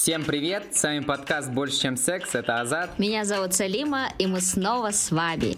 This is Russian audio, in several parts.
Всем привет! С вами подкаст «Больше, чем секс». Это Азат. Меня зовут Салима, и мы снова с вами.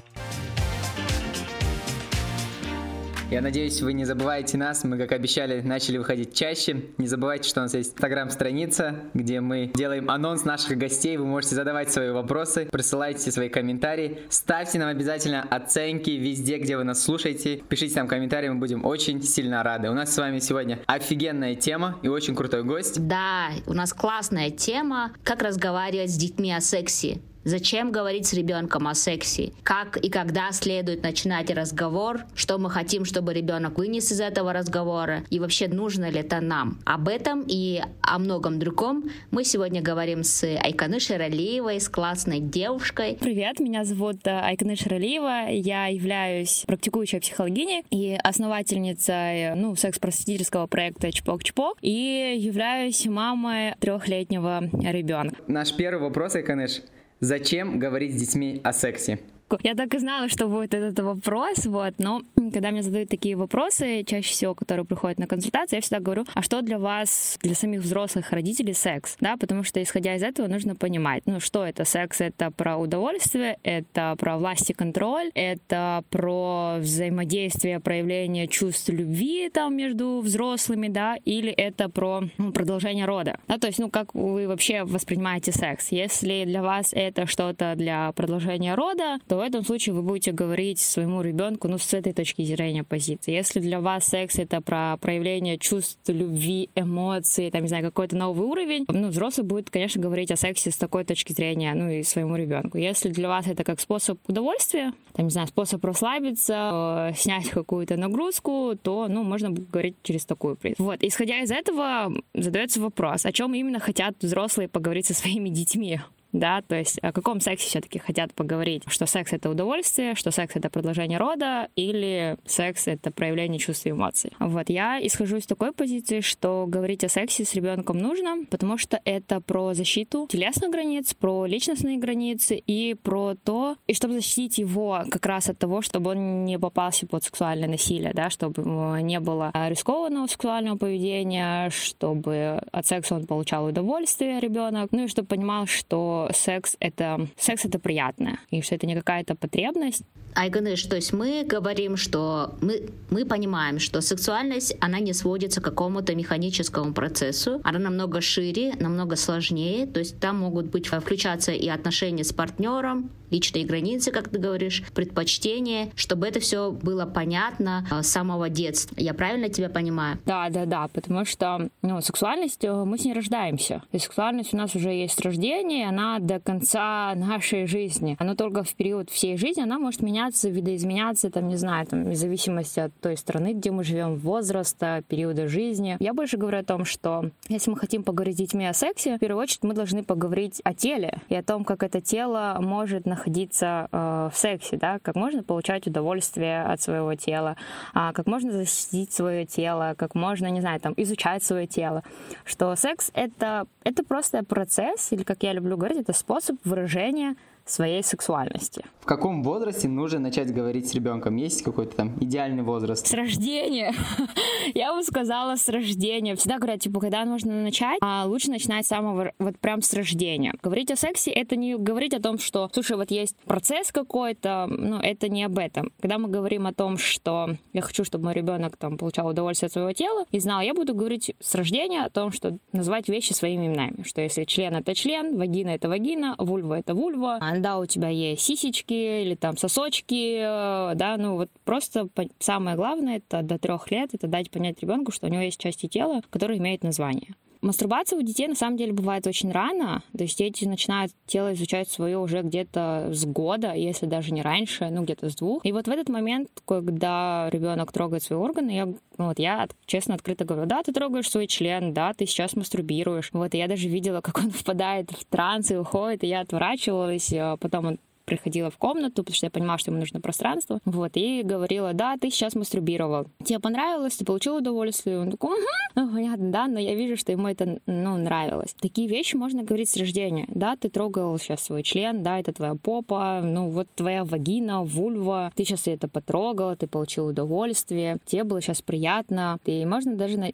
Я надеюсь, вы не забываете нас. Мы, как обещали, начали выходить чаще. Не забывайте, что у нас есть инстаграм-страница, где мы делаем анонс наших гостей. Вы можете задавать свои вопросы, присылайте свои комментарии. Ставьте нам обязательно оценки везде, где вы нас слушаете. Пишите нам комментарии, мы будем очень сильно рады. У нас с вами сегодня офигенная тема и очень крутой гость. Да, у нас классная тема, как разговаривать с детьми о сексе. Зачем говорить с ребенком о сексе? Как и когда следует начинать разговор? Что мы хотим, чтобы ребенок вынес из этого разговора? И вообще нужно ли это нам? Об этом и о многом другом мы сегодня говорим с Айканы Ширалиевой, с классной девушкой. Привет, меня зовут э, Айканы Ширалиева. Я являюсь практикующей психологиней и основательницей ну, секс-просветительского проекта Чпок-Чпок и являюсь мамой трехлетнего ребенка. Наш первый вопрос, Айканыш. Зачем говорить с детьми о сексе? Я так и знала, что будет этот вопрос, вот, но когда мне задают такие вопросы, чаще всего, которые приходят на консультации, я всегда говорю, а что для вас, для самих взрослых родителей секс, да, потому что исходя из этого нужно понимать, ну, что это секс, это про удовольствие, это про власть и контроль, это про взаимодействие, проявление чувств любви там между взрослыми, да, или это про ну, продолжение рода, да, то есть, ну, как вы вообще воспринимаете секс, если для вас это что-то для продолжения рода, то в этом случае вы будете говорить своему ребенку, ну, с этой точки зрения позиции. Если для вас секс — это про проявление чувств, любви, эмоций, там, не знаю, какой-то новый уровень, ну, взрослый будет, конечно, говорить о сексе с такой точки зрения, ну, и своему ребенку. Если для вас это как способ удовольствия, там, не знаю, способ расслабиться, э, снять какую-то нагрузку, то, ну, можно говорить через такую призму. Вот, исходя из этого, задается вопрос, о чем именно хотят взрослые поговорить со своими детьми да, то есть о каком сексе все-таки хотят поговорить, что секс это удовольствие, что секс это продолжение рода или секс это проявление чувств и эмоций. Вот я исхожу из такой позиции, что говорить о сексе с ребенком нужно, потому что это про защиту телесных границ, про личностные границы и про то, и чтобы защитить его как раз от того, чтобы он не попался под сексуальное насилие, да, чтобы не было рискованного сексуального поведения, чтобы от секса он получал удовольствие ребенок, ну и чтобы понимал, что секс это секс это приятное, и что это не какая-то потребность. Айганыш, то есть мы говорим, что мы, мы понимаем, что сексуальность, она не сводится к какому-то механическому процессу, она намного шире, намного сложнее, то есть там могут быть включаться и отношения с партнером, личные границы, как ты говоришь, предпочтения, чтобы это все было понятно с самого детства. Я правильно тебя понимаю? Да, да, да, потому что ну, сексуальность, э, мы с ней рождаемся. Есть сексуальность у нас уже есть с рождения, она до конца нашей жизни. Она только в период всей жизни, она может меняться, видоизменяться, там, не знаю, там, в зависимости от той страны, где мы живем, возраста, периода жизни. Я больше говорю о том, что если мы хотим поговорить с детьми о сексе, в первую очередь мы должны поговорить о теле и о том, как это тело может находиться находиться э, в сексе, да, как можно получать удовольствие от своего тела, а, как можно защитить свое тело, как можно, не знаю, там, изучать свое тело, что секс это, это просто процесс, или, как я люблю говорить, это способ выражения своей сексуальности. В каком возрасте нужно начать говорить с ребенком? Есть какой-то там идеальный возраст? С рождения. Я бы сказала с рождения. Всегда говорят, типа, когда нужно начать, а лучше начинать с самого, вот прям с рождения. Говорить о сексе — это не говорить о том, что, слушай, вот есть процесс какой-то, ну, это не об этом. Когда мы говорим о том, что я хочу, чтобы мой ребенок там получал удовольствие от своего тела, и знал, я буду говорить с рождения о том, что называть вещи своими именами. Что если член — это член, вагина — это вагина, вульва — это вульва, да, у тебя есть сисечки или там сосочки, э, да, ну вот просто самое главное это до трех лет, это дать понять ребенку, что у него есть части тела, которые имеют название. Мастурбация у детей на самом деле бывает очень рано, то есть дети начинают тело изучать свое уже где-то с года, если даже не раньше, ну где-то с двух. И вот в этот момент, когда ребенок трогает свои органы, я, ну, вот я честно открыто говорю, да, ты трогаешь свой член, да, ты сейчас мастурбируешь. Вот и я даже видела, как он впадает в транс и уходит, и я отворачивалась, а потом он приходила в комнату, потому что я понимала, что ему нужно пространство, вот, и говорила, да, ты сейчас мастурбировал. Тебе понравилось, ты получил удовольствие? Он такой, угу. ну, понятно, да, но я вижу, что ему это, ну, нравилось. Такие вещи можно говорить с рождения, да, ты трогал сейчас свой член, да, это твоя попа, ну, вот твоя вагина, вульва, ты сейчас это потрогал, ты получил удовольствие, тебе было сейчас приятно, и можно даже на,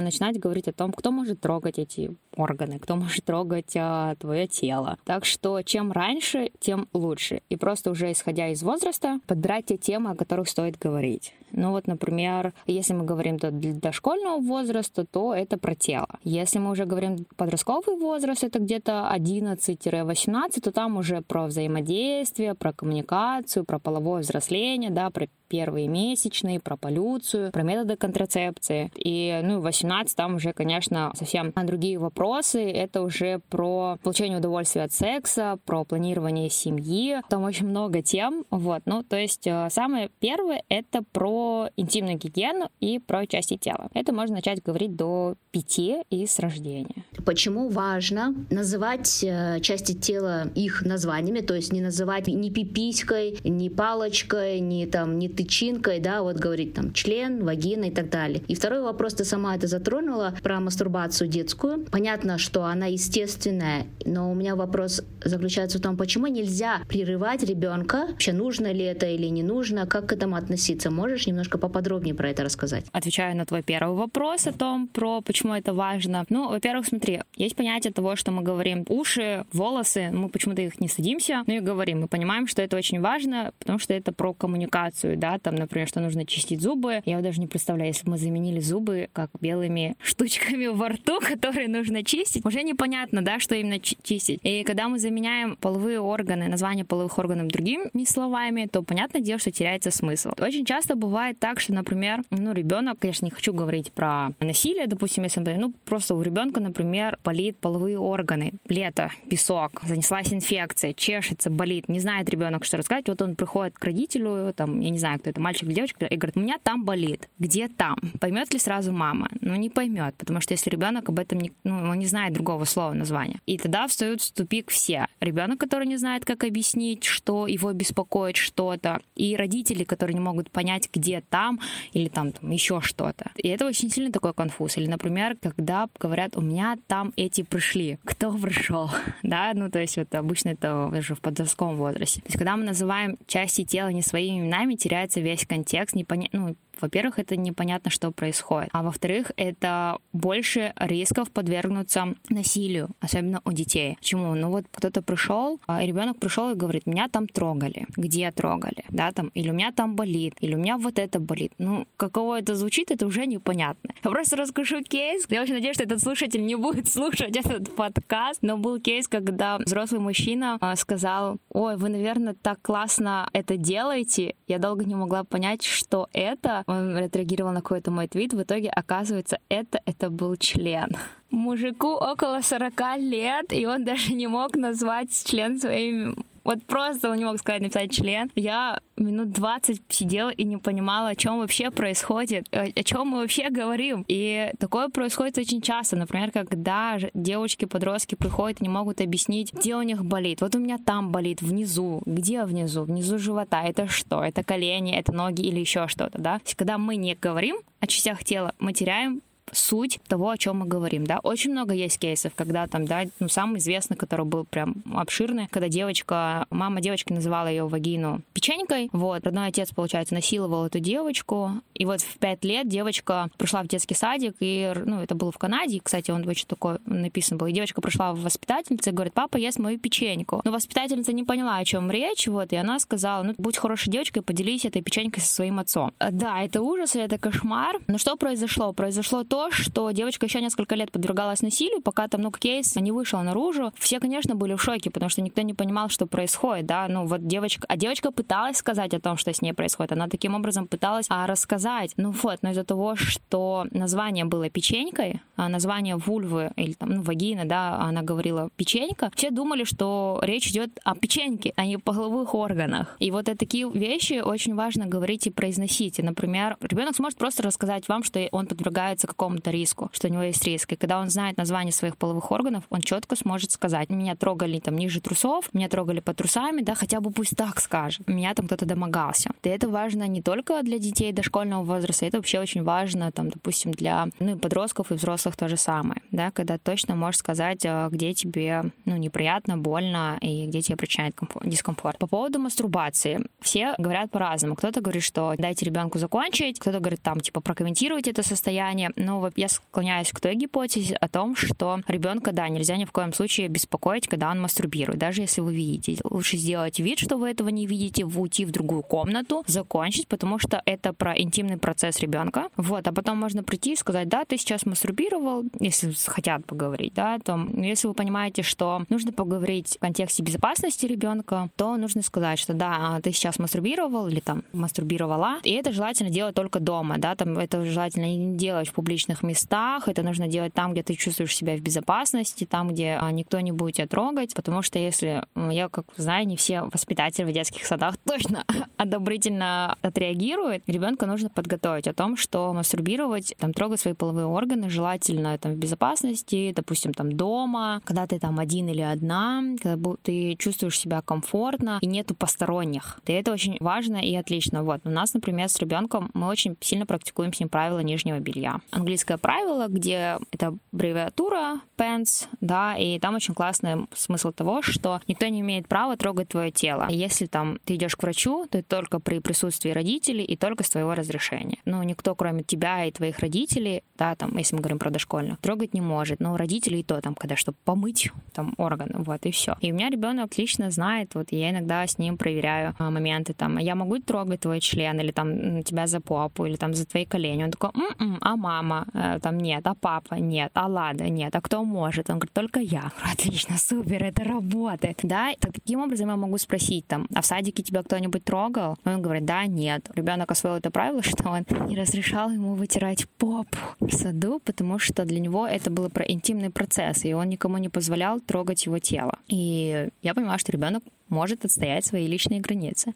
начинать говорить о том, кто может трогать эти органы, кто может трогать а, твое тело. Так что чем раньше, тем лучше. И просто уже исходя из возраста, подбирать те темы, о которых стоит говорить. Ну вот, например, если мы говорим до дошкольного возраста, то это про тело. Если мы уже говорим подростковый возраст, это где-то 11-18, то там уже про взаимодействие, про коммуникацию, про половое взросление, да, про первые месячные, про полюцию, про методы контрацепции. И, ну, 18 там уже, конечно, совсем другие вопросы. Это уже про получение удовольствия от секса, про планирование семьи. Там очень много тем. Вот, ну, то есть э, самое первое — это про интимную гигиену и про части тела. Это можно начать говорить до пяти и с рождения. Почему важно называть э, части тела их названиями, то есть не называть ни пиписькой, ни палочкой, ни там, ни тычинкой, да, вот говорить там член, вагина и так далее. И второй вопрос, ты сама это затронула, про мастурбацию детскую. Понятно, что она естественная, но у меня вопрос заключается в том, почему нельзя прерывать ребенка, вообще нужно ли это или не нужно, как к этому относиться. Можешь немножко поподробнее про это рассказать? Отвечаю на твой первый вопрос о том, про почему это важно. Ну, во-первых, смотри, есть понятие того, что мы говорим уши, волосы, мы почему-то их не садимся, но и говорим. Мы понимаем, что это очень важно, потому что это про коммуникацию, да, там, например, что нужно чистить зубы. Я даже не представляю, если бы мы заменили зубы как белыми штучками во рту, которые нужно чистить, уже непонятно, да, что именно чистить. И когда мы заменяем половые органы, название половых органов другими словами, то понятное дело, что теряется смысл. Очень часто бывает так, что, например, ну, ребенок, конечно, не хочу говорить про насилие, допустим, если, ну, просто у ребенка, например, болит половые органы, лето, песок, занеслась инфекция, чешется, болит, не знает ребенок, что рассказать, вот он приходит к родителю, там, я не знаю, кто это, мальчик или девочка, и говорит, у меня там болит. Где там? Поймет ли сразу мама? Ну, не поймет, потому что если ребенок об этом не, ну, он не знает другого слова названия. И тогда встают в тупик все. Ребенок, который не знает, как объяснить, что его беспокоит что-то, и родители, которые не могут понять, где там, или там, там еще что-то. И это очень сильно такой конфуз. Или, например, когда говорят, у меня там эти пришли. Кто пришел? да, ну, то есть вот обычно это уже в подростковом возрасте. То есть когда мы называем части тела не своими именами, теряется весь контекст, непоня... ну, во-первых, это непонятно, что происходит. А во-вторых, это больше рисков подвергнуться насилию, особенно у детей. Почему? Ну вот кто-то пришел, а ребенок пришел и говорит, меня там трогали. Где трогали? Да, там, или у меня там болит, или у меня вот это болит. Ну, каково это звучит, это уже непонятно. Я просто расскажу кейс. Я очень надеюсь, что этот слушатель не будет слушать этот подкаст, но был кейс, когда взрослый мужчина а, сказал, ой, вы, наверное, так классно это делаете. Я долго не могла понять, что это он отреагировал на какой-то мой твит, в итоге, оказывается, это, это был член. Мужику около 40 лет, и он даже не мог назвать член своим вот просто он не мог сказать, написать член. Я минут 20 сидела и не понимала, о чем вообще происходит, о, о чем мы вообще говорим. И такое происходит очень часто. Например, когда девочки-подростки приходят и не могут объяснить, где у них болит. Вот у меня там болит, внизу. Где внизу? Внизу живота. Это что? Это колени, это ноги или еще что-то, да? Когда мы не говорим о частях тела, мы теряем суть того, о чем мы говорим, да. Очень много есть кейсов, когда там, да, ну, самый известный, который был прям обширный, когда девочка, мама девочки называла ее вагину печенькой, вот, родной отец, получается, насиловал эту девочку, и вот в пять лет девочка пришла в детский садик, и, ну, это было в Канаде, кстати, он очень такой написан был, и девочка пришла в воспитательницу и говорит, папа ест мою печеньку. Но воспитательница не поняла, о чем речь, вот, и она сказала, ну, будь хорошей девочкой, поделись этой печенькой со своим отцом. Да, это ужас, это кошмар, но что произошло? Произошло то, что девочка еще несколько лет подвергалась насилию, пока там, ну, кейс не вышел наружу. Все, конечно, были в шоке, потому что никто не понимал, что происходит, да, ну, вот девочка, а девочка пыталась сказать о том, что с ней происходит, она таким образом пыталась а, рассказать, ну, вот, но из-за того, что название было печенькой, а название вульвы или там, ну, вагина, да, она говорила печенька, все думали, что речь идет о печеньке, а не о половых органах. И вот такие вещи очень важно говорить и произносить. И, например, ребенок сможет просто рассказать вам, что он подвергается какому какому-то риску, что у него есть риск. И когда он знает название своих половых органов, он четко сможет сказать, меня трогали там ниже трусов, меня трогали под трусами, да, хотя бы пусть так скажет. Меня там кто-то домогался. И это важно не только для детей дошкольного возраста, это вообще очень важно, там, допустим, для ну, и подростков и взрослых то же самое, да, когда точно можешь сказать, а, где тебе, ну, неприятно, больно и где тебе причиняет дискомфорт. По поводу мастурбации. Все говорят по-разному. Кто-то говорит, что дайте ребенку закончить, кто-то говорит, там, типа, прокомментировать это состояние. Но я склоняюсь к той гипотезе о том, что ребенка, да, нельзя ни в коем случае беспокоить, когда он мастурбирует, даже если вы видите. Лучше сделать вид, что вы этого не видите, уйти в другую комнату, закончить, потому что это про интимный процесс ребенка. Вот, а потом можно прийти и сказать, да, ты сейчас мастурбировал, если хотят поговорить, да, то если вы понимаете, что нужно поговорить в контексте безопасности ребенка, то нужно сказать, что да, ты сейчас мастурбировал или там мастурбировала, и это желательно делать только дома, да, там это желательно не делать в публичных местах, это нужно делать там, где ты чувствуешь себя в безопасности, там, где а, никто не будет тебя трогать, потому что если, я как знаю, не все воспитатели в детских садах точно одобрительно отреагируют, ребенка нужно подготовить о том, что мастурбировать, там, трогать свои половые органы желательно там в безопасности, допустим, там дома, когда ты там один или одна, когда ты чувствуешь себя комфортно и нету посторонних. И это очень важно и отлично. Вот. У нас, например, с ребенком мы очень сильно практикуем с ним правила нижнего белья. Английское правило, где это аббревиатура pants, да, и там очень классный смысл того, что никто не имеет права трогать твое тело. Если там ты идешь к врачу, то только при присутствии родителей и только с твоего разрешения. Ну, никто, кроме тебя и твоих родителей, да, там, если мы говорим про дошкольных, трогать не может. Но родителей то там, когда чтобы помыть там органы, вот, и все. И у меня ребенок лично знает, вот я иногда с ним проверяю а, моменты, там, я могу трогать твой член, или там тебя за попу, или там за твои колени. Он такой, м-м, а мама? Э, там нет, а папа? Нет, а Лада? Нет, а кто может? Он говорит, только я. Отлично, супер, это работает. Да, таким образом я могу спросить там, а в садике тебя кто-нибудь трогал? Он говорит, да, нет. Ребенок освоил это правило, что он не разрешал ему вытирать попу в саду, потому что для него это было про интимный процесс, и он никому не позволял трогать его тело. И я понимаю, что ребенок может отстоять свои личные границы.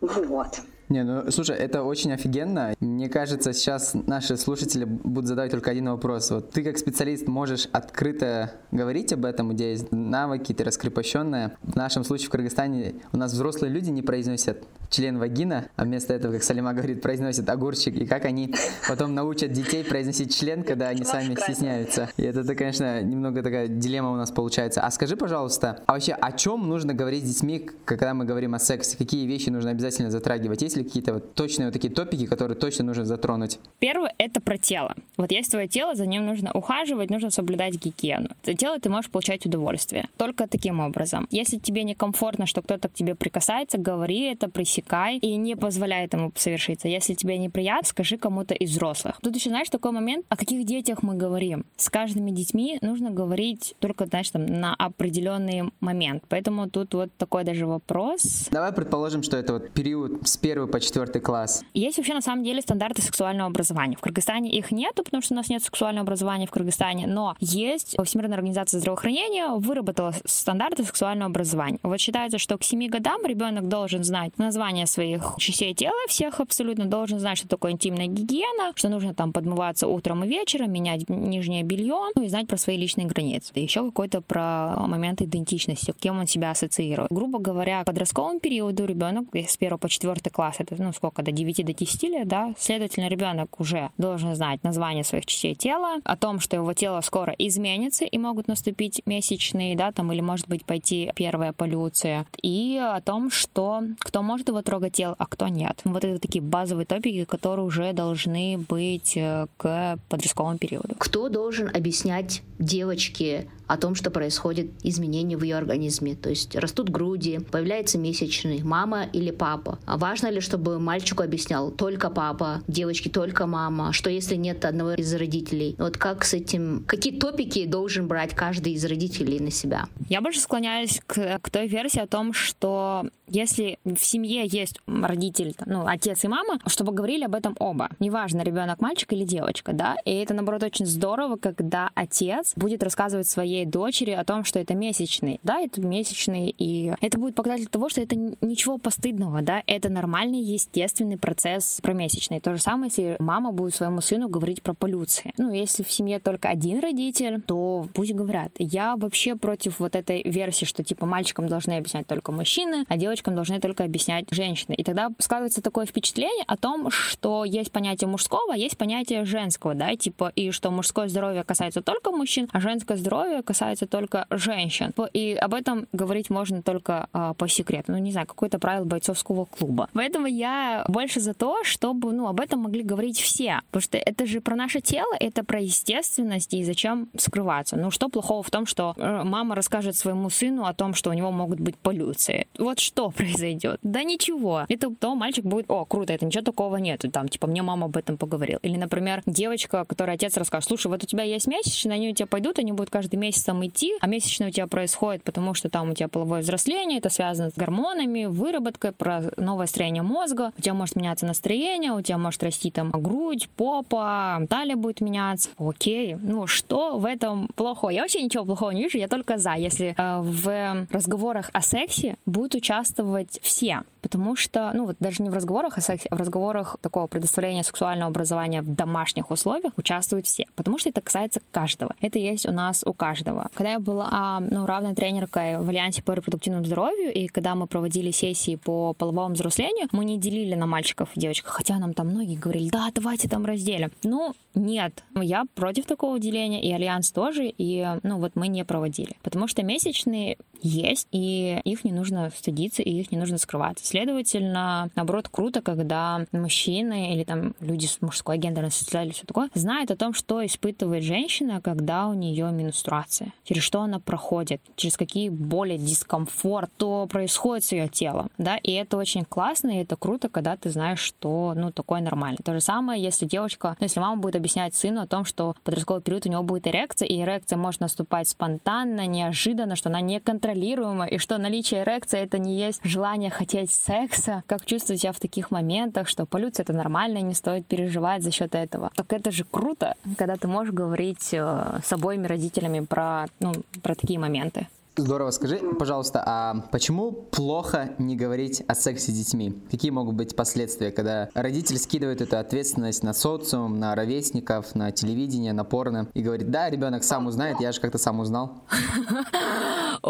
Вот. Не, ну слушай, это очень офигенно. Мне кажется, сейчас наши слушатели будут задавать только один вопрос. Вот ты как специалист можешь открыто говорить об этом, у тебя есть навыки, ты раскрепощенная. В нашем случае в Кыргызстане у нас взрослые люди не произносят член вагина, а вместо этого, как Салима говорит, произносят огурчик. И как они потом научат детей произносить член, когда они сами стесняются. И это, конечно, немного такая дилемма у нас получается. А скажи, пожалуйста, а вообще о чем нужно говорить с детьми, когда мы говорим о сексе? Какие вещи нужно обязательно затрагивать? Есть ли какие-то вот точные вот такие топики, которые точно нужно затронуть? Первое — это про тело. Вот есть твое тело, за ним нужно ухаживать, нужно соблюдать гигиену. Это тело ты можешь получать удовольствие. Только таким образом. Если тебе некомфортно, что кто-то к тебе прикасается, говори это, пресекай и не позволяй этому совершиться. Если тебе неприятно, скажи кому-то из взрослых. Тут еще, знаешь, такой момент, о каких детях мы говорим. С каждыми детьми нужно говорить только, знаешь, там, на определенный момент. Поэтому тут вот такой даже вопрос. Давай предположим, что это вот период с первого по четвертый класс. Есть вообще на самом деле стандарты сексуального образования. В Кыргызстане их нету, потому что у нас нет сексуального образования в Кыргызстане, но есть Всемирная организация здравоохранения выработала стандарты сексуального образования. Вот считается, что к 7 годам ребенок должен знать название своих частей тела, всех абсолютно должен знать, что такое интимная гигиена, что нужно там подмываться утром и вечером, менять нижнее белье, ну и знать про свои личные границы. И еще какой-то про момент идентичности, кем он себя ассоциирует. Грубо говоря, в подростковом периоду ребенок с 1 по 4 класс это, ну, сколько, до 9 до 10 лет, да, следовательно, ребенок уже должен знать название своих частей тела, о том, что его тело скоро изменится и могут наступить месячные, да, там, или, может быть, пойти первая полюция, и о том, что кто может его трогать тело, а кто нет. Вот это такие базовые топики, которые уже должны быть э, к подростковому периоду. Кто должен объяснять девочке о том, что происходит изменения в ее организме. То есть растут груди, появляется месячный, мама или папа. А важно ли, чтобы мальчику объяснял только папа, девочке только мама, что если нет одного из родителей? Вот как с этим, какие топики должен брать каждый из родителей на себя? Я больше склоняюсь к, к той версии о том, что если в семье есть родитель, ну, отец и мама, чтобы говорили об этом оба. Неважно, ребенок мальчик или девочка, да, и это, наоборот, очень здорово, когда отец будет рассказывать своей дочери о том, что это месячный, да, это месячный, и это будет показатель того, что это ничего постыдного, да, это нормальный, естественный процесс промесячный. То же самое, если мама будет своему сыну говорить про полюции. Ну, если в семье только один родитель, то пусть говорят. Я вообще против вот этой версии, что типа мальчикам должны объяснять только мужчины, а девочкам должны только объяснять женщины. И тогда складывается такое впечатление о том, что есть понятие мужского, а есть понятие женского, да, типа, и что мужское здоровье касается только мужчин, а женское здоровье касается только женщин. И об этом говорить можно только а, по секрету. Ну, не знаю, какое-то правило бойцовского клуба. Поэтому я больше за то, чтобы, ну, об этом могли говорить все. Потому что это же про наше тело, это про естественность, и зачем скрываться? Ну, что плохого в том, что э, мама расскажет своему сыну о том, что у него могут быть полюции? Вот что произойдет? Да ничего. Это то мальчик будет, о, круто, это ничего такого нет. Там, типа, мне мама об этом поговорила. Или, например, девочка, которой отец расскажет, слушай, вот у тебя есть месячные, они у тебя пойдут, они будут каждый месяц там идти, а месячные у тебя происходит, потому что там у тебя половое взросление, это связано с гормонами, выработкой, про новое строение мозга, у тебя может меняться настроение, у тебя может расти там грудь, попа, талия будет меняться. Окей, ну что в этом плохого? Я вообще ничего плохого не вижу, я только за, если э, в разговорах о сексе будут участвовать все. Потому что, ну вот даже не в разговорах о сексе, а в разговорах такого предоставления сексуального образования в домашних условиях участвуют все. Потому что это касается каждого. Это есть у нас у каждого. Когда я была ну, равной тренеркой в Альянсе по репродуктивному здоровью, и когда мы проводили сессии по половому взрослению, мы не делили на мальчиков и девочек. Хотя нам там многие говорили, да, давайте там разделим. Ну, нет. Я против такого деления, и Альянс тоже, и ну вот мы не проводили. Потому что месячные есть, и их не нужно стыдиться, и их не нужно скрывать. Следовательно, наоборот, круто, когда мужчины или там люди с мужской гендерной социальностью, все такое, знают о том, что испытывает женщина, когда у нее менструация, через что она проходит, через какие боли, дискомфорт, то происходит с ее телом, да, и это очень классно, и это круто, когда ты знаешь, что, ну, такое нормально. То же самое, если девочка, ну, если мама будет объяснять сыну о том, что в подростковый период у него будет эрекция, и эрекция может наступать спонтанно, неожиданно, что она не контролируема, и что наличие эрекции это не есть желание хотеть секса, как чувствовать себя в таких моментах, что полюция это нормально, не стоит переживать за счет этого. Так это же круто, когда ты можешь говорить э, с обоими родителями про, ну, про такие моменты. Здорово. Скажи, пожалуйста, а почему плохо не говорить о сексе с детьми? Какие могут быть последствия, когда родитель скидывает эту ответственность на социум, на ровесников, на телевидение, на порно и говорит, да, ребенок сам узнает, я же как-то сам узнал?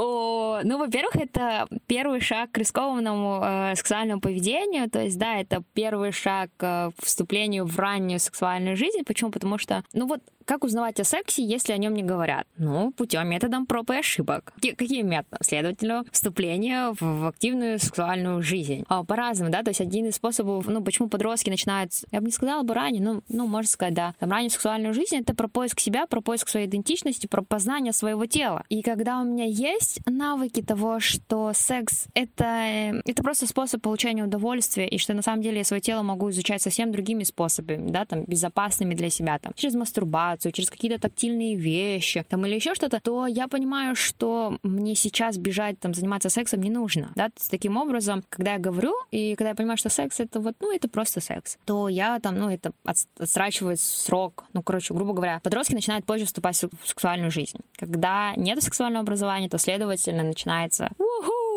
Ну, во-первых, это первый шаг к рискованному э, сексуальному поведению, то есть, да, это первый шаг к вступлению в раннюю сексуальную жизнь. Почему? Потому что, ну вот, как узнавать о сексе, если о нем не говорят? Ну, путем методом проб и ошибок. Какие методы? Следовательно, вступление в активную сексуальную жизнь. А, по-разному, да, то есть один из способов, ну, почему подростки начинают, я бы не сказала бы ранее, ну, ну, можно сказать, да, там, раннюю сексуальную жизнь — это про поиск себя, про поиск своей идентичности, про познание своего тела. И когда у меня есть навыки того, что секс — это, это просто способ получения удовольствия, и что на самом деле я свое тело могу изучать совсем другими способами, да, там, безопасными для себя, там, через мастурбацию, через какие-то тактильные вещи, там, или еще что-то, то я понимаю, что мне сейчас бежать, там, заниматься сексом не нужно, да, таким образом, когда я говорю, и когда я понимаю, что секс это вот, ну, это просто секс, то я там, ну, это отстрачивает срок, ну, короче, грубо говоря, подростки начинают позже вступать в сексуальную жизнь. Когда нет сексуального образования, то, следовательно, начинается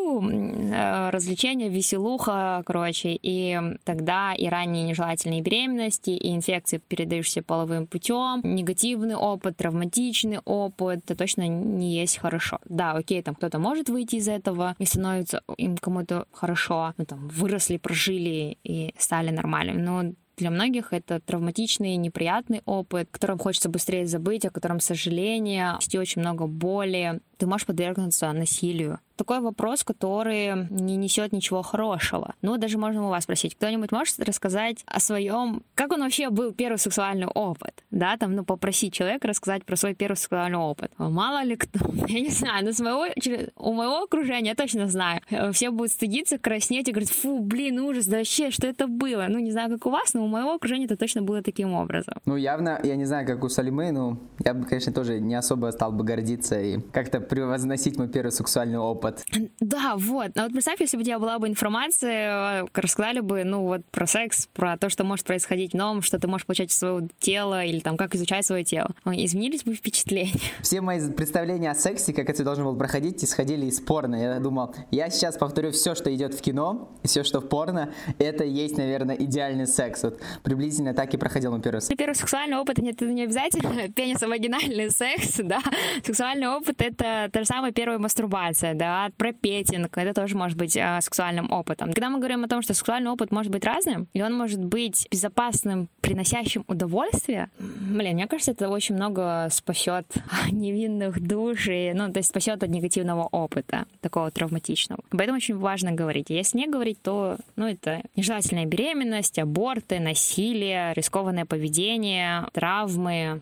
Э, развлечения, веселуха, короче, и тогда и ранние нежелательные беременности, и инфекции, передающиеся половым путем, негативный опыт, травматичный опыт, это точно не есть хорошо. Да, окей, там кто-то может выйти из этого и становится им кому-то хорошо, ну там выросли, прожили и стали нормальными, но для многих это травматичный, неприятный опыт, которым хочется быстрее забыть, о котором сожаление, очень много боли. Ты можешь подвергнуться насилию такой вопрос, который не несет ничего хорошего. Ну, даже можно у вас спросить, кто-нибудь может рассказать о своем, как он вообще был первый сексуальный опыт, да, там, ну, попросить человека рассказать про свой первый сексуальный опыт. Мало ли кто, я не знаю, но с моего, у моего окружения я точно знаю. Все будут стыдиться, краснеть и говорить, фу, блин, ужас, да вообще, что это было? Ну, не знаю, как у вас, но у моего окружения это точно было таким образом. Ну, явно, я не знаю, как у Салимы, но я бы, конечно, тоже не особо стал бы гордиться и как-то превозносить мой первый сексуальный опыт опыт. Да, вот. А вот представь, если бы у тебя была бы информация, э, рассказали бы, ну, вот про секс, про то, что может происходить в новом, что ты можешь получать из своего тела, или там, как изучать свое тело. Изменились бы впечатления. Все мои представления о сексе, как это должно было проходить, исходили из порно. Я думал, я сейчас повторю все, что идет в кино, все, что в порно, это есть, наверное, идеальный секс. Вот приблизительно так и проходил мой первый секс. Первый сексуальный опыт, нет, это не обязательно пенисовагинальный секс, да. Сексуальный опыт — это та же самая первая мастурбация, да, про петинг, это тоже может быть э, сексуальным опытом. Когда мы говорим о том, что сексуальный опыт может быть разным, и он может быть безопасным, приносящим удовольствие, блин, мне кажется, это очень много спасет невинных душ, и, ну, то есть спасет от негативного опыта, такого травматичного. Об этом очень важно говорить. Если не говорить, то, ну, это нежелательная беременность, аборты, насилие, рискованное поведение, травмы,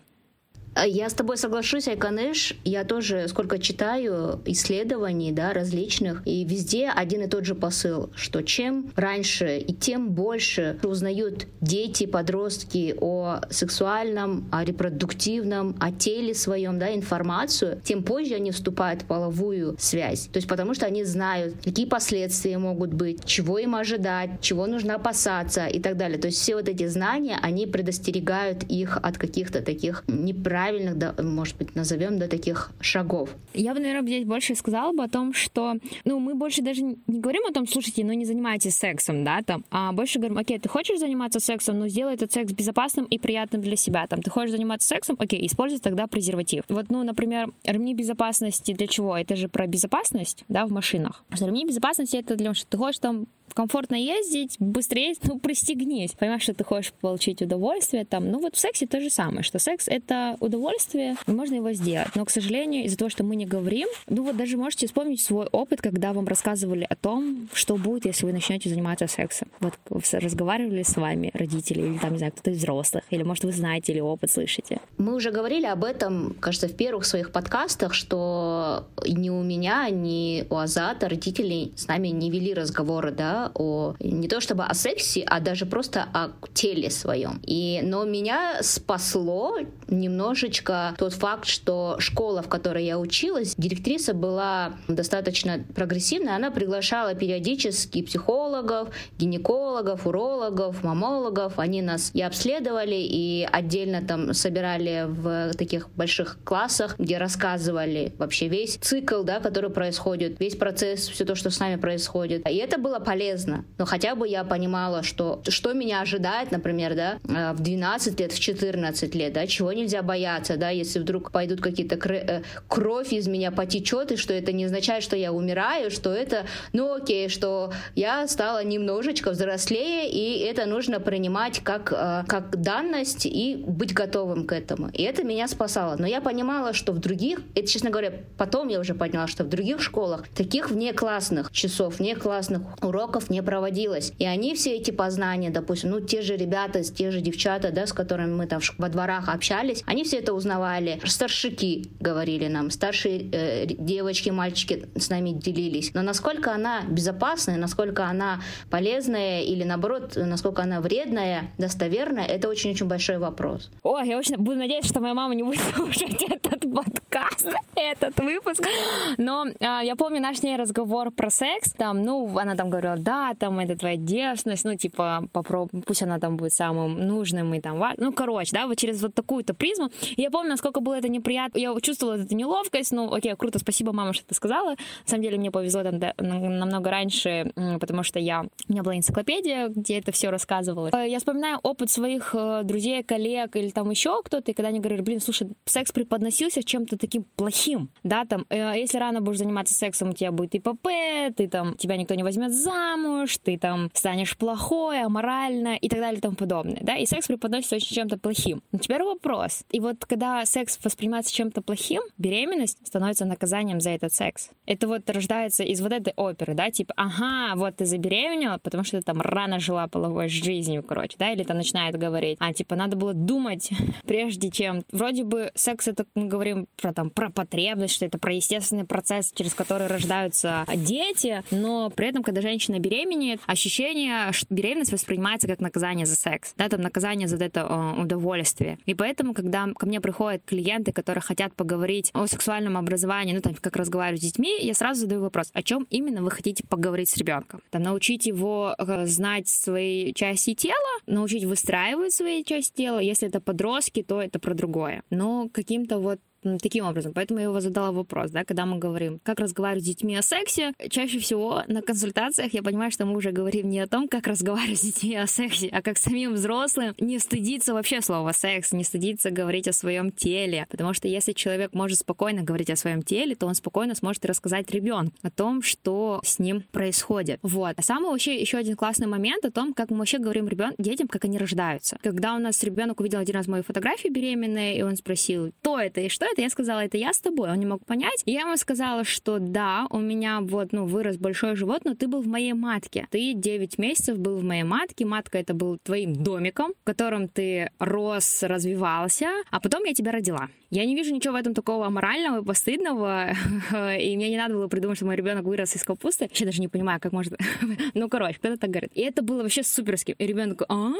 я с тобой соглашусь, Айканеш. Я тоже сколько читаю исследований, да, различных, и везде один и тот же посыл, что чем раньше и тем больше узнают дети, подростки о сексуальном, о репродуктивном, о теле своем, да, информацию, тем позже они вступают в половую связь. То есть потому что они знают, какие последствия могут быть, чего им ожидать, чего нужно опасаться и так далее. То есть все вот эти знания, они предостерегают их от каких-то таких неправильных правильных, да, может быть, назовем, да, таких шагов. Я бы, наверное, здесь больше сказала бы о том, что, ну, мы больше даже не говорим о том, слушайте, ну, не занимайтесь сексом, да, там, а больше говорим, окей, ты хочешь заниматься сексом, но сделай этот секс безопасным и приятным для себя, там, ты хочешь заниматься сексом, окей, используй тогда презерватив. Вот, ну, например, ремни безопасности для чего? Это же про безопасность, да, в машинах. Ремни безопасности это для того, что ты хочешь там комфортно ездить, быстрее, ну, пристегнись. Понимаешь, что ты хочешь получить удовольствие там. Ну, вот в сексе то же самое, что секс — это удовольствие, можно его сделать. Но, к сожалению, из-за того, что мы не говорим, ну, вот даже можете вспомнить свой опыт, когда вам рассказывали о том, что будет, если вы начнете заниматься сексом. Вот разговаривали с вами родители или там, не знаю, кто-то из взрослых, или, может, вы знаете или опыт слышите. Мы уже говорили об этом, кажется, в первых своих подкастах, что ни у меня, ни у Азата родители с нами не вели разговоры, да, о не то чтобы о сексе, а даже просто о теле своем. И, но меня спасло немножечко тот факт, что школа, в которой я училась, директриса была достаточно прогрессивная, она приглашала периодически психологов, гинекологов, урологов, мамологов, они нас и обследовали, и отдельно там собирали в таких больших классах, где рассказывали вообще весь цикл, да, который происходит, весь процесс, все то, что с нами происходит. И это было полезно полезно. Но хотя бы я понимала, что, что меня ожидает, например, да, э, в 12 лет, в 14 лет, да, чего нельзя бояться, да, если вдруг пойдут какие-то э, кровь из меня потечет, и что это не означает, что я умираю, что это, ну окей, что я стала немножечко взрослее, и это нужно принимать как, э, как данность и быть готовым к этому. И это меня спасало. Но я понимала, что в других, это, честно говоря, потом я уже поняла, что в других школах таких внеклассных часов, внеклассных уроков уроков не проводилось. И они все эти познания, допустим, ну, те же ребята, те же девчата, да, с которыми мы там во дворах общались, они все это узнавали. Старшики говорили нам, старшие э, девочки, мальчики с нами делились. Но насколько она безопасная, насколько она полезная или, наоборот, насколько она вредная, достоверная, это очень-очень большой вопрос. Ой, я очень буду надеяться, что моя мама не будет слушать этот подкаст, этот выпуск. Но э, я помню наш с ней разговор про секс. Там, ну, она там говорила, да, там это твоя девственность, ну, типа, попробуй, пусть она там будет самым нужным и там, ну, короче, да, вот через вот такую-то призму. Я помню, насколько было это неприятно, я чувствовала эту неловкость, ну, окей, круто, спасибо, мама, что ты сказала. На самом деле мне повезло там да, намного раньше, потому что я, у меня была энциклопедия, где это все рассказывалось. Э, я вспоминаю опыт своих э, друзей, коллег или там еще кто-то, и когда они говорили, блин, слушай, секс преподносился чем-то таким плохим, да, там, э, если рано будешь заниматься сексом, у тебя будет ИПП, ты там, тебя никто не возьмет замуж, замуж, ты там станешь плохой, аморально и так далее и тому подобное, да, и секс преподносится очень чем-то плохим. Но теперь вопрос. И вот когда секс воспринимается чем-то плохим, беременность становится наказанием за этот секс. Это вот рождается из вот этой оперы, да, типа, ага, вот ты забеременела, потому что ты там рано жила половой жизнью, короче, да, или там начинает говорить, а, типа, надо было думать, прежде чем... Вроде бы секс это, мы говорим про там, про потребность, что это про естественный процесс, через который рождаются дети, но при этом, когда женщина беременеет, ощущение, что беременность воспринимается как наказание за секс, да, там наказание за это э, удовольствие. И поэтому, когда ко мне приходят клиенты, которые хотят поговорить о сексуальном образовании, ну, там, как разговаривать с детьми, я сразу задаю вопрос, о чем именно вы хотите поговорить с ребенком? Там, научить его э, знать свои части тела, научить выстраивать свои части тела. Если это подростки, то это про другое. Но каким-то вот таким образом. Поэтому я его задала вопрос, да, когда мы говорим, как разговаривать с детьми о сексе, чаще всего на консультациях я понимаю, что мы уже говорим не о том, как разговаривать с детьми о сексе, а как самим взрослым не стыдиться вообще слова секс, не стыдиться говорить о своем теле. Потому что если человек может спокойно говорить о своем теле, то он спокойно сможет рассказать ребенку о том, что с ним происходит. Вот. А самый вообще еще один классный момент о том, как мы вообще говорим ребен... детям, как они рождаются. Когда у нас ребенок увидел один раз мою фотографию беременной, и он спросил, кто это и что это, я сказала, это я с тобой. Он не мог понять. И я ему сказала, что да, у меня вот, ну, вырос большой живот, но ты был в моей матке. Ты 9 месяцев был в моей матке. Матка это был твоим домиком, в котором ты рос, развивался, а потом я тебя родила. Я не вижу ничего в этом такого аморального и постыдного, и мне не надо было придумать, что мой ребенок вырос из капусты. Я даже не понимаю, как может... ну, короче, кто-то так говорит. И это было вообще суперски. И ребенок, а,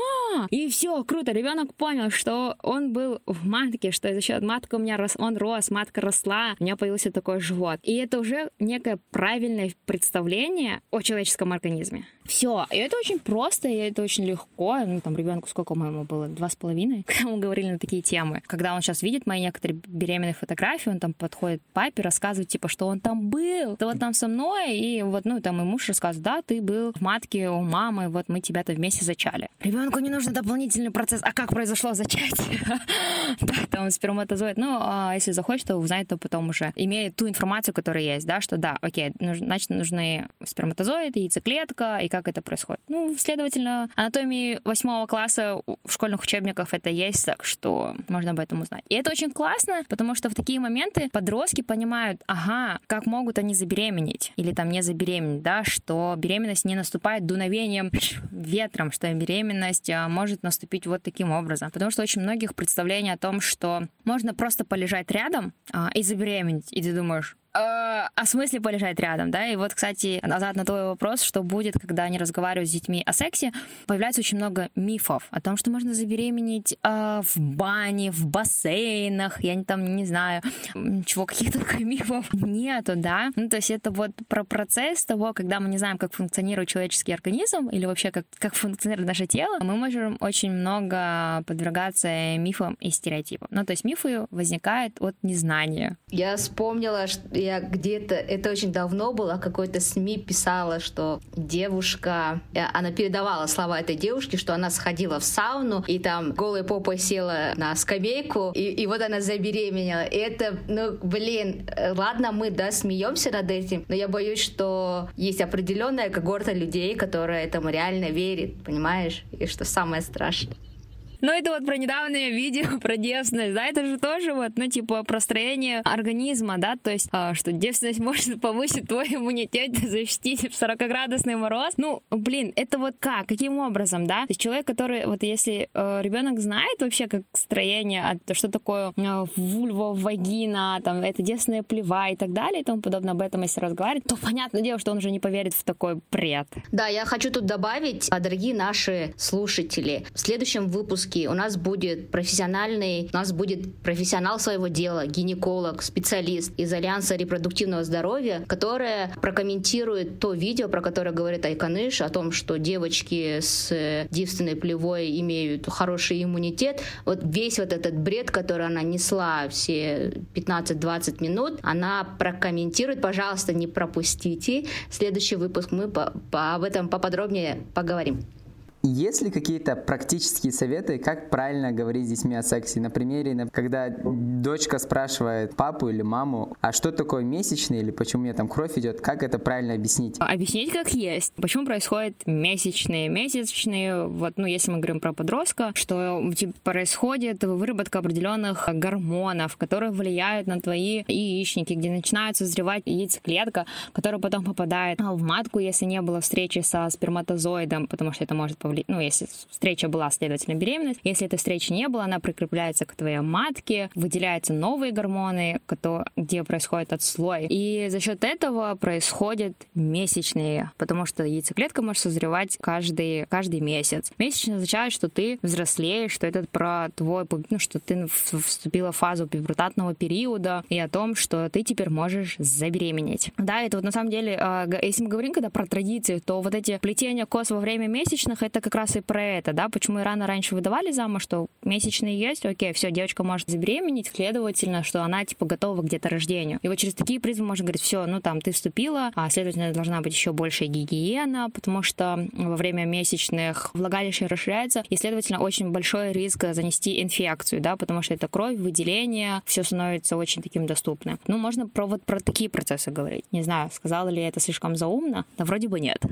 и все, круто. Ребенок понял, что он был в матке, что за счет матка у меня рос, он рос, матка росла, у меня появился такой живот. И это уже некое правильное представление о человеческом организме. Все. И это очень просто, и это очень легко. Ну, там, ребенку сколько моему было? Два с половиной? Когда мы говорили на такие темы. Когда он сейчас видит мои некоторые беременные фотографии, он там подходит к папе, рассказывает, типа, что он там был. Ты вот там со мной, и вот, ну, там и муж рассказывает, да, ты был в матке у мамы, вот мы тебя-то вместе зачали. Ребенку не нужен дополнительный процесс. А как произошло зачатие? Да, там сперматозоид. Ну, а если захочет, то узнает, то потом уже имеет ту информацию, которая есть, да, что да, окей, значит, нужны сперматозоид, яйцеклетка, и как это происходит. Ну, следовательно, анатомии восьмого класса в школьных учебниках это есть, так что можно об этом узнать. И это очень классно, потому что в такие моменты подростки понимают, ага, как могут они забеременеть или там не забеременеть, да, что беременность не наступает дуновением ветром, что беременность а, может наступить вот таким образом. Потому что очень многих представление о том, что можно просто полежать рядом а, и забеременеть, и ты думаешь, э, о смысле полежать рядом, да? И вот, кстати, назад на твой вопрос, что будет, когда они разговаривают с детьми о сексе, появляется очень много мифов о том, что можно забеременеть э, в бане, в бассейнах, я не там не знаю, чего каких только мифов нету, да? Ну, то есть это вот про процесс того, когда мы не знаем, как функционирует человеческий организм или вообще как, как функционирует наше тело, мы можем очень много подвергаться мифам и стереотипам. Ну, то есть мифы возникают от незнания. Я вспомнила, что я где-то, это очень давно было, какой-то СМИ писала, что девушка, э, она передавала слова этой девушки, что она сходила в сауну и там голой попой села на скамейку, и, и вот она забеременела. И это, ну, блин, э, ладно, мы, да, смеемся над этим, но я боюсь, что есть определенная когорта людей, которая этому реально верит, понимаешь? И что самое страшное. Ну, это вот про недавнее видео про девственность, да, это же тоже вот, ну, типа, про строение организма, да, то есть, а, что девственность может повысить твой иммунитет, защитить в 40-градусный мороз. Ну, блин, это вот как, каким образом, да? То есть человек, который, вот если э, ребенок знает вообще, как строение, а, что такое э, вульва, вагина, там, это девственная плева и так далее и тому подобное, об этом если разговаривать, то понятное дело, что он уже не поверит в такой бред. Да, я хочу тут добавить, а, дорогие наши слушатели, в следующем выпуске выпуске у нас будет профессиональный, у нас будет профессионал своего дела, гинеколог, специалист из Альянса репродуктивного здоровья, которая прокомментирует то видео, про которое говорит Айканыш, о том, что девочки с девственной плевой имеют хороший иммунитет. Вот весь вот этот бред, который она несла все 15-20 минут, она прокомментирует. Пожалуйста, не пропустите. Следующий выпуск мы по, по, об этом поподробнее поговорим. Есть ли какие-то практические советы, как правильно говорить с детьми о сексе? На примере, когда дочка спрашивает папу или маму, а что такое месячный или почему у меня там кровь идет, как это правильно объяснить? Объяснить как есть. Почему происходит месячные? Месячные, вот, ну, если мы говорим про подростка, что типа, происходит выработка определенных гормонов, которые влияют на твои яичники, где начинает созревать яйцеклетка, которая потом попадает в матку, если не было встречи со сперматозоидом, потому что это может повлиять ну, если встреча была, следовательно, беременность. Если этой встречи не было, она прикрепляется к твоей матке, выделяются новые гормоны, где происходит отслой. И за счет этого происходят месячные, потому что яйцеклетка может созревать каждый, каждый месяц. Месячные означает, что ты взрослеешь, что это про твой, ну, что ты вступила в фазу пубертатного периода и о том, что ты теперь можешь забеременеть. Да, это вот на самом деле, а, если мы говорим когда про традиции, то вот эти плетения кос во время месячных, это как раз и про это, да, почему и рано раньше выдавали замуж, что месячные есть, окей, все, девочка может забеременеть, следовательно, что она типа готова к где-то рождению. И вот через такие призмы можно говорить, все, ну там ты вступила, а следовательно должна быть еще большая гигиена, потому что во время месячных влагалище расширяется, и следовательно очень большой риск занести инфекцию, да, потому что это кровь, выделение, все становится очень таким доступным. Ну, можно про вот про такие процессы говорить. Не знаю, сказала ли это слишком заумно, да вроде бы нет.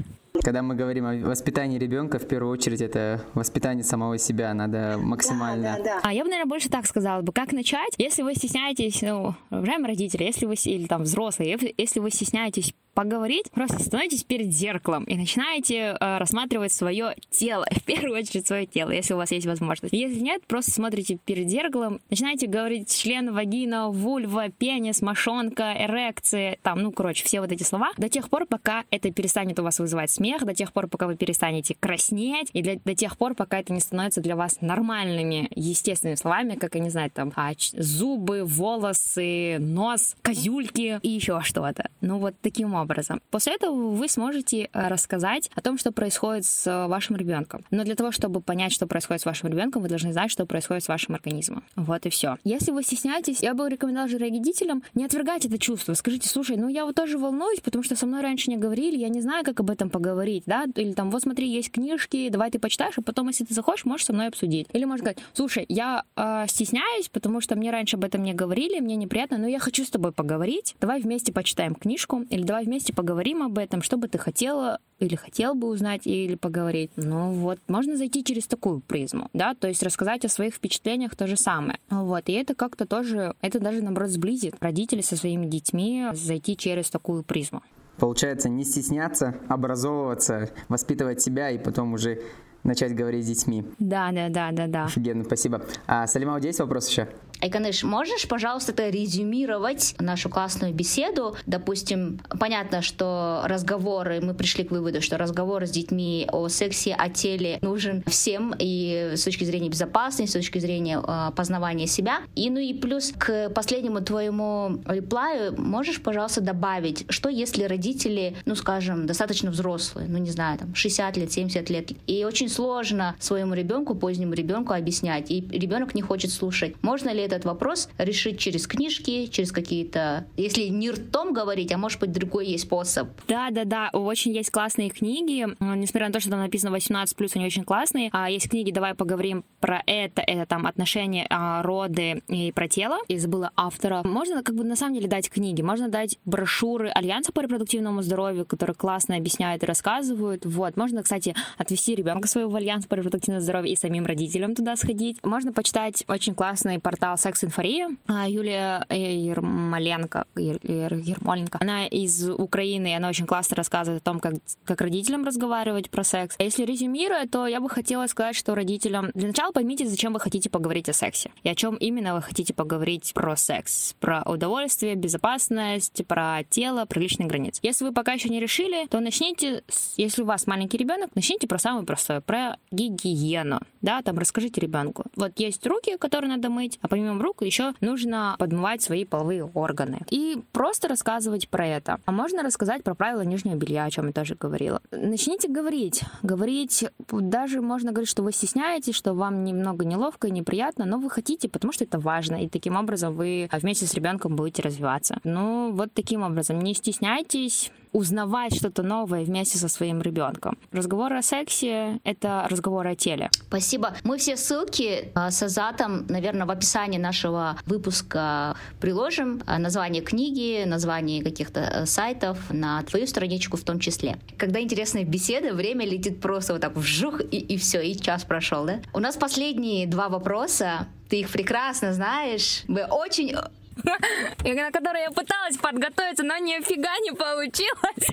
Когда мы говорим о воспитании ребенка, в первую очередь это воспитание самого себя, надо максимально. Да, да, да. А я бы, наверное, больше так сказала бы, как начать, если вы стесняетесь, ну, уважаемые родители, если вы или там взрослые, если вы стесняетесь поговорить, просто становитесь перед зеркалом и начинаете э, рассматривать свое тело, в первую очередь свое тело, если у вас есть возможность. Если нет, просто смотрите перед зеркалом, начинаете говорить член, вагина, вульва, пенис, мошонка, эрекция, там, ну, короче, все вот эти слова, до тех пор, пока это перестанет у вас вызывать смех, до тех пор, пока вы перестанете краснеть, и для, до тех пор, пока это не становится для вас нормальными, естественными словами, как, я не знаю, там, а, зубы, волосы, нос, козюльки и еще что-то. Ну, вот таким образом образом. После этого вы сможете э, рассказать о том, что происходит с э, вашим ребенком. Но для того, чтобы понять, что происходит с вашим ребенком, вы должны знать, что происходит с вашим организмом. Вот и все. Если вы стесняетесь, я бы рекомендовала же родителям не отвергать это чувство. Скажите, слушай, ну я вот тоже волнуюсь, потому что со мной раньше не говорили, я не знаю, как об этом поговорить, да? Или там, вот смотри, есть книжки, давай ты почитаешь, а потом, если ты захочешь, можешь со мной обсудить. Или можешь сказать, слушай, я э, стесняюсь, потому что мне раньше об этом не говорили, мне неприятно, но я хочу с тобой поговорить. Давай вместе почитаем книжку, или давай вместе поговорим об этом, что бы ты хотела или хотел бы узнать или поговорить. Ну вот, можно зайти через такую призму, да, то есть рассказать о своих впечатлениях то же самое. Вот, и это как-то тоже, это даже, наоборот, сблизит родителей со своими детьми зайти через такую призму. Получается, не стесняться, образовываться, воспитывать себя и потом уже начать говорить с детьми. Да, да, да, да, да. Офигенно, спасибо. А, Салима, у тебя есть вопрос еще? Айканыш, можешь, пожалуйста, это резюмировать нашу классную беседу? Допустим, понятно, что разговоры, мы пришли к выводу, что разговоры с детьми о сексе, о теле нужен всем и с точки зрения безопасности, с точки зрения э, познавания себя. И ну и плюс к последнему твоему реплаю можешь, пожалуйста, добавить, что если родители, ну скажем, достаточно взрослые, ну не знаю, там 60 лет, 70 лет, и очень сложно своему ребенку, позднему ребенку объяснять, и ребенок не хочет слушать. Можно ли этот вопрос решить через книжки, через какие-то, если не ртом говорить, а может быть другой есть способ. Да, да, да, очень есть классные книги, несмотря на то, что там написано 18+, они очень классные. А есть книги, давай поговорим про это, это там отношения, а, роды и про тело. И забыла автора. Можно как бы на самом деле дать книги, можно дать брошюры Альянса по репродуктивному здоровью, которые классно объясняют и рассказывают. Вот, можно, кстати, отвести ребенка своего в Альянс по репродуктивному здоровью и самим родителям туда сходить. Можно почитать очень классный портал секс-инфория. А, Юлия Ермоленко, Ермоленко, она из Украины, она очень классно рассказывает о том, как, как родителям разговаривать про секс. А если резюмируя, то я бы хотела сказать, что родителям... Для начала поймите, зачем вы хотите поговорить о сексе. И о чем именно вы хотите поговорить про секс. Про удовольствие, безопасность, про тело, про личные границы. Если вы пока еще не решили, то начните, если у вас маленький ребенок, начните про самое простое, про гигиену. Да, там расскажите ребенку. Вот есть руки, которые надо мыть, а помимо помимо рук еще нужно подмывать свои половые органы. И просто рассказывать про это. А можно рассказать про правила нижнего белья, о чем я тоже говорила. Начните говорить. Говорить, даже можно говорить, что вы стесняетесь, что вам немного неловко и неприятно, но вы хотите, потому что это важно. И таким образом вы вместе с ребенком будете развиваться. Ну, вот таким образом. Не стесняйтесь, узнавать что-то новое вместе со своим ребенком. Разговор о сексе — это разговор о теле. Спасибо. Мы все ссылки а, с Азатом, наверное, в описании нашего выпуска приложим. А, название книги, название каких-то э, сайтов на твою страничку в том числе. Когда интересная беседа, время летит просто вот так вжух, и, и все, и час прошел, да? У нас последние два вопроса. Ты их прекрасно знаешь. Мы очень на которой я пыталась подготовиться, но нифига не получилось.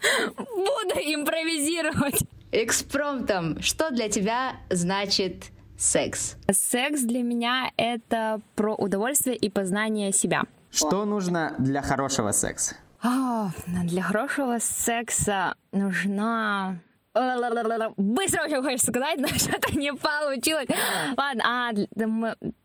Буду импровизировать. экспромтом, что для тебя значит секс? Секс для меня это про удовольствие и познание себя. Что нужно для хорошего секса? А, для хорошего секса нужна Быстро очень хочется сказать, но что-то не получилось. Ладно, а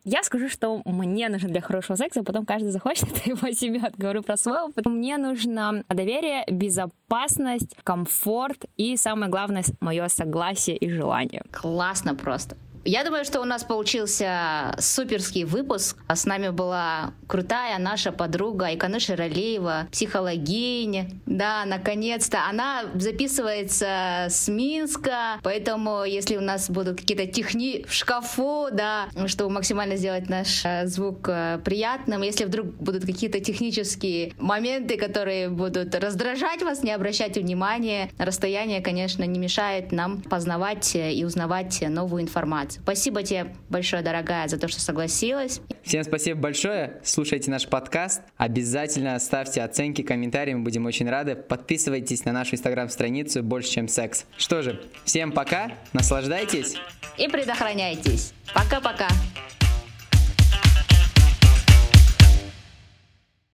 я скажу, что мне нужно для хорошего секса, а потом каждый захочет его себе. Говорю про свой опыт. Мне нужно доверие, безопасность, комфорт и, самое главное, мое согласие и желание. Классно просто. Я думаю, что у нас получился суперский выпуск. А с нами была крутая наша подруга Айканыша Ралеева, психологиня. Да, наконец-то. Она записывается с Минска, поэтому если у нас будут какие-то техни в шкафу, да, чтобы максимально сделать наш э, звук э, приятным, если вдруг будут какие-то технические моменты, которые будут раздражать вас, не обращайте внимания. Расстояние, конечно, не мешает нам познавать и узнавать новую информацию. Спасибо тебе большое, дорогая, за то, что согласилась. Всем спасибо большое. Слушайте наш подкаст. Обязательно ставьте оценки, комментарии. Мы будем очень рады. Подписывайтесь на нашу инстаграм-страницу «Больше, чем секс». Что же, всем пока, наслаждайтесь. И предохраняйтесь. Пока-пока.